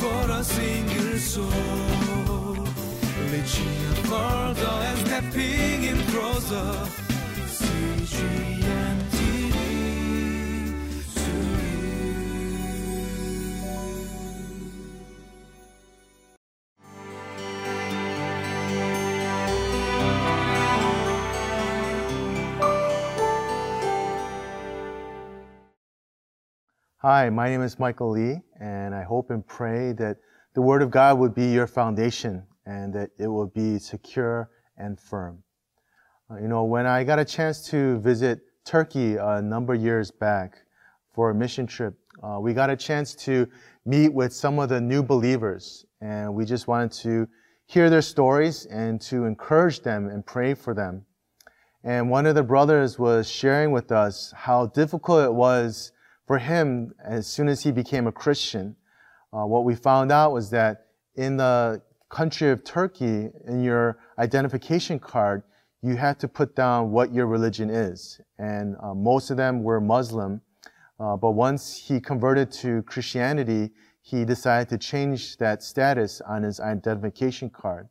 for a single soul. Reaching further and stepping in closer. CGNTV Hi, my name is Michael Lee, and I hope and pray that the Word of God would be your foundation and that it will be secure and firm. Uh, you know, when I got a chance to visit Turkey a number of years back for a mission trip, uh, we got a chance to meet with some of the new believers, and we just wanted to hear their stories and to encourage them and pray for them. And one of the brothers was sharing with us how difficult it was for him as soon as he became a Christian. Uh, what we found out was that in the country of Turkey, in your identification card, you had to put down what your religion is. And uh, most of them were Muslim. Uh, but once he converted to Christianity, he decided to change that status on his identification card.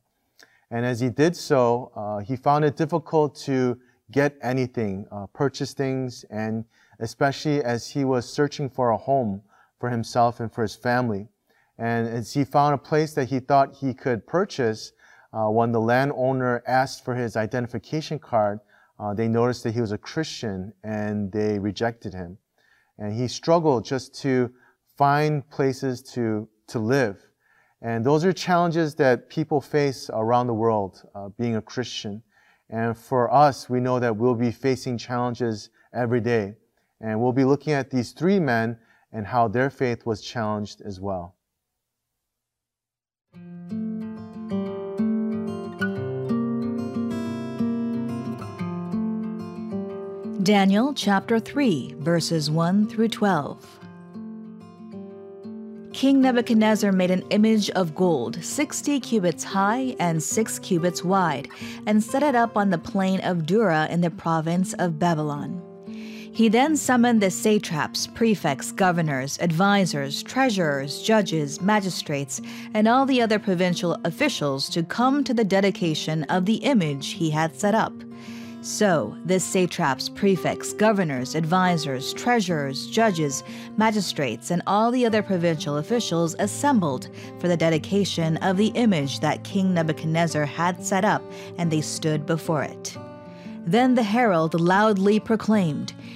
And as he did so, uh, he found it difficult to get anything, uh, purchase things, and especially as he was searching for a home for himself and for his family. And as he found a place that he thought he could purchase, uh, when the landowner asked for his identification card, uh, they noticed that he was a Christian and they rejected him. And he struggled just to find places to, to live. And those are challenges that people face around the world, uh, being a Christian. And for us, we know that we'll be facing challenges every day. And we'll be looking at these three men and how their faith was challenged as well. Daniel chapter 3, verses 1 through 12. King Nebuchadnezzar made an image of gold, 60 cubits high and 6 cubits wide, and set it up on the plain of Dura in the province of Babylon. He then summoned the satraps, prefects, governors, advisers, treasurers, judges, magistrates, and all the other provincial officials to come to the dedication of the image he had set up. So the satraps, prefects, governors, advisers, treasurers, judges, magistrates, and all the other provincial officials assembled for the dedication of the image that King Nebuchadnezzar had set up, and they stood before it. Then the herald loudly proclaimed,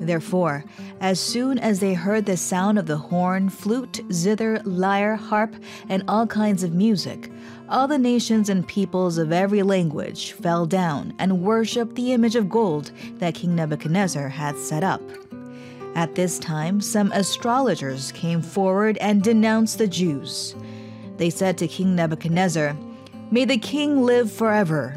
Therefore, as soon as they heard the sound of the horn, flute, zither, lyre, harp, and all kinds of music, all the nations and peoples of every language fell down and worshipped the image of gold that King Nebuchadnezzar had set up. At this time, some astrologers came forward and denounced the Jews. They said to King Nebuchadnezzar, May the king live forever.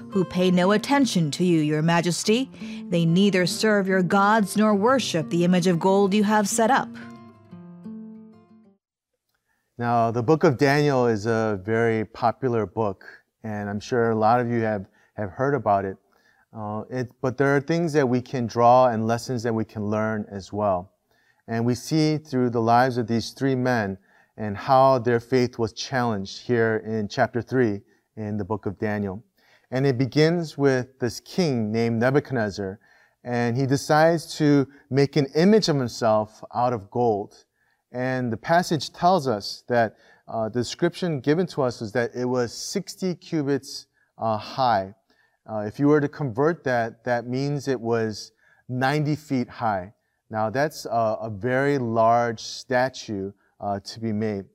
who pay no attention to you, your majesty. They neither serve your gods nor worship the image of gold you have set up. Now, the book of Daniel is a very popular book, and I'm sure a lot of you have, have heard about it. Uh, it. But there are things that we can draw and lessons that we can learn as well. And we see through the lives of these three men and how their faith was challenged here in chapter 3 in the book of Daniel. And it begins with this king named Nebuchadnezzar, and he decides to make an image of himself out of gold. And the passage tells us that uh, the description given to us is that it was 60 cubits uh, high. Uh, if you were to convert that, that means it was 90 feet high. Now, that's a, a very large statue uh, to be made.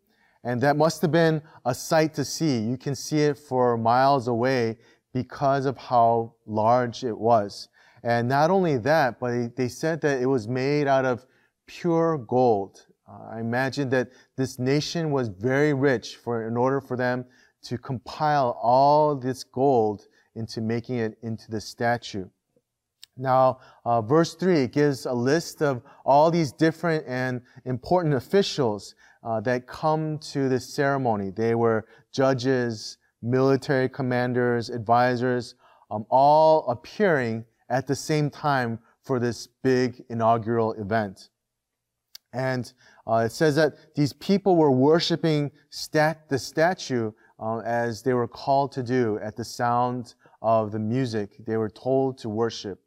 And that must have been a sight to see. You can see it for miles away because of how large it was. And not only that, but they said that it was made out of pure gold. Uh, I imagine that this nation was very rich for, in order for them to compile all this gold into making it into the statue. Now, uh, verse 3 gives a list of all these different and important officials uh, that come to this ceremony. They were judges, military commanders, advisors, um, all appearing at the same time for this big inaugural event. And uh, it says that these people were worshiping stat- the statue uh, as they were called to do at the sound of the music. They were told to worship.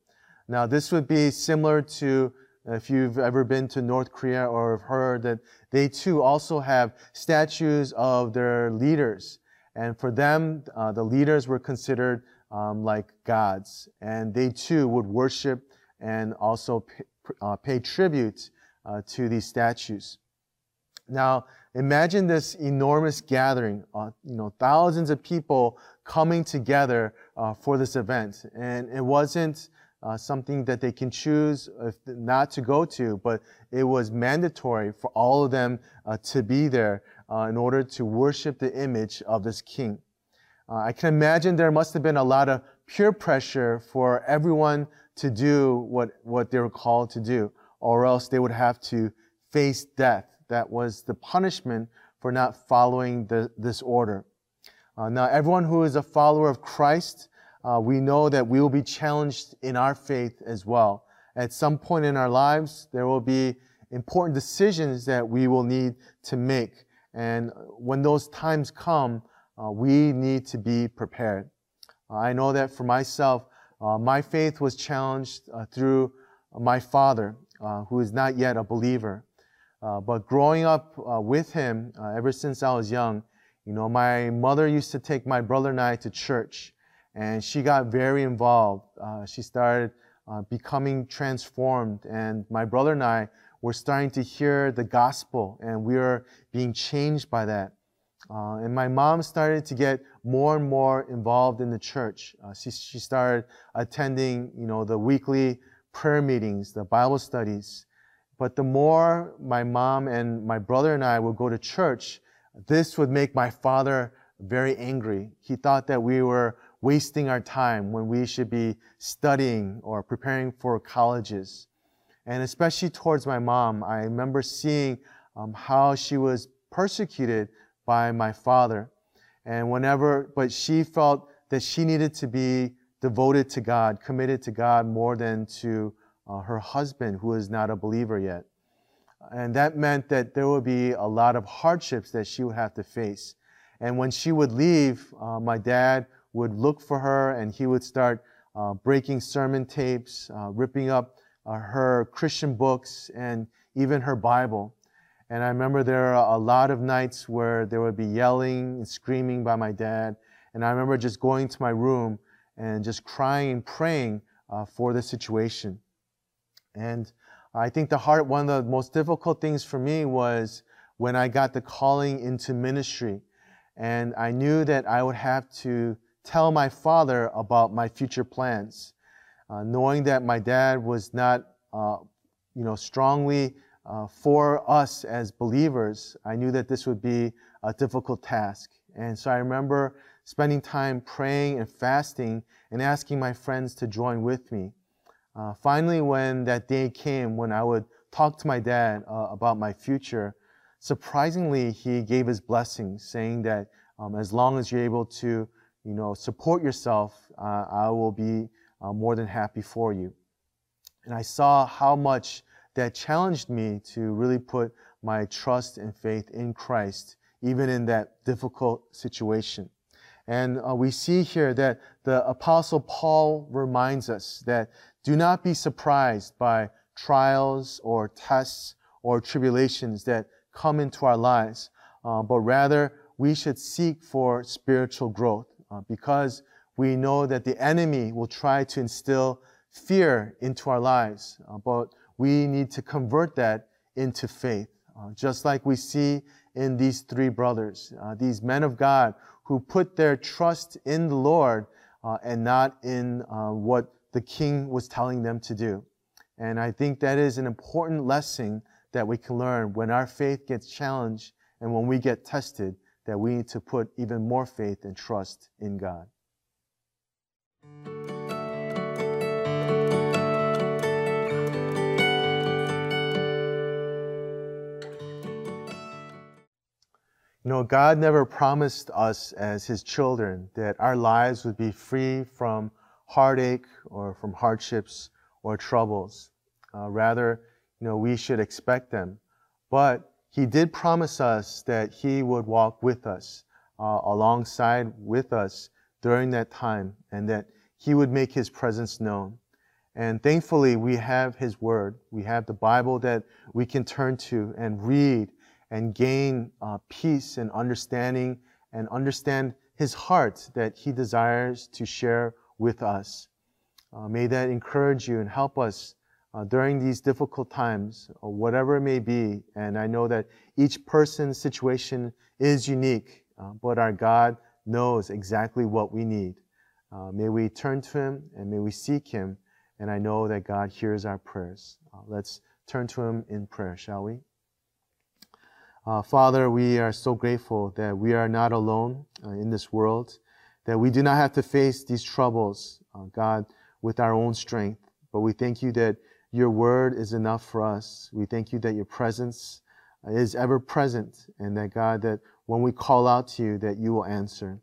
Now, this would be similar to if you've ever been to North Korea or have heard that they too also have statues of their leaders. And for them, uh, the leaders were considered um, like gods. And they too would worship and also pay, uh, pay tribute uh, to these statues. Now, imagine this enormous gathering, uh, you know, thousands of people coming together uh, for this event. And it wasn't uh, something that they can choose not to go to, but it was mandatory for all of them to be there uh, in order to worship the image of this king. Uh, I can imagine there must have been a lot of peer pressure for everyone to do what, what they were called to do, or else they would have to face death. That was the punishment for not following the, this order. Uh, now, everyone who is a follower of Christ, uh, we know that we will be challenged in our faith as well. At some point in our lives, there will be important decisions that we will need to make. And when those times come, uh, we need to be prepared. Uh, I know that for myself, uh, my faith was challenged uh, through my father, uh, who is not yet a believer. but growing up with him ever since I was young, you know, my mother used to take my brother and I to church and she got very involved. Uh, she started uh, becoming transformed, and my brother and I were starting to hear the gospel, and we are being changed by that. Uh, and my mom started to get more and more involved in the church. Uh, she, she started attending, you know, the weekly prayer meetings, the Bible studies. But the more my mom and my brother and I would go to church, this would make my father very angry. He thought that we were wasting our time when we should be studying or preparing for colleges. And especially towards my mom, I remember seeing um, how she was persecuted by my father. And whenever, but she felt that she needed to be devoted to God, committed to God more than to uh, her husband, who is not a believer yet. And that meant that there would be a lot of hardships that she would have to face. And when she would leave, uh, my dad would look for her and he would start uh, breaking sermon tapes, uh, ripping up uh, her Christian books, and even her Bible. And I remember there are a lot of nights where there would be yelling and screaming by my dad. And I remember just going to my room and just crying and praying uh, for the situation. And I think the hard, one of the most difficult things for me was when I got the calling into ministry. And I knew that I would have to tell my father about my future plans. Uh, knowing that my dad was not, uh, you know, strongly uh, for us as believers, I knew that this would be a difficult task. And so I remember spending time praying and fasting and asking my friends to join with me. Uh, finally, when that day came when I would talk to my dad uh, about my future, surprisingly, he gave his blessing, saying that um, as long as you're able to you know, support yourself, uh, I will be uh, more than happy for you. And I saw how much that challenged me to really put my trust and faith in Christ, even in that difficult situation. And uh, we see here that the apostle Paul reminds us that do not be surprised by trials or tests or tribulations that come into our lives, uh, but rather we should seek for spiritual growth uh, because we know that the enemy will try to instill fear into our lives, uh, but we need to convert that into faith. Uh, just like we see in these three brothers, uh, these men of God who put their trust in the Lord uh, and not in uh, what the king was telling them to do. And I think that is an important lesson that we can learn when our faith gets challenged and when we get tested, that we need to put even more faith and trust in God. Know, God never promised us as His children that our lives would be free from heartache or from hardships or troubles. Uh, rather, you know, we should expect them. But He did promise us that He would walk with us, uh, alongside with us during that time, and that He would make His presence known. And thankfully, we have His Word. We have the Bible that we can turn to and read and gain uh, peace and understanding and understand His heart that He desires to share with us. Uh, may that encourage you and help us uh, during these difficult times, or whatever it may be. And I know that each person's situation is unique, uh, but our God knows exactly what we need. Uh, may we turn to Him and may we seek Him. And I know that God hears our prayers. Uh, let's turn to Him in prayer, shall we? Uh, Father, we are so grateful that we are not alone uh, in this world, that we do not have to face these troubles, uh, God, with our own strength. But we thank you that your word is enough for us. We thank you that your presence uh, is ever present and that God, that when we call out to you, that you will answer.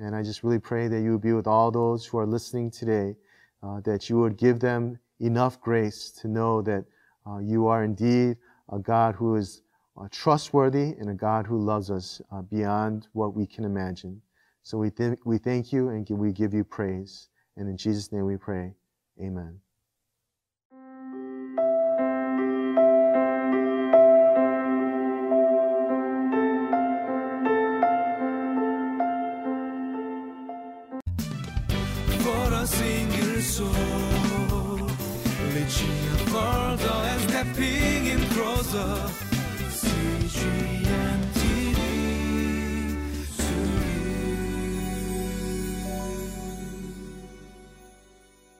And I just really pray that you would be with all those who are listening today, uh, that you would give them enough grace to know that uh, you are indeed a God who is uh, trustworthy and a God who loves us uh, beyond what we can imagine. So we, th- we thank you and we give you praise. And in Jesus' name we pray. Amen.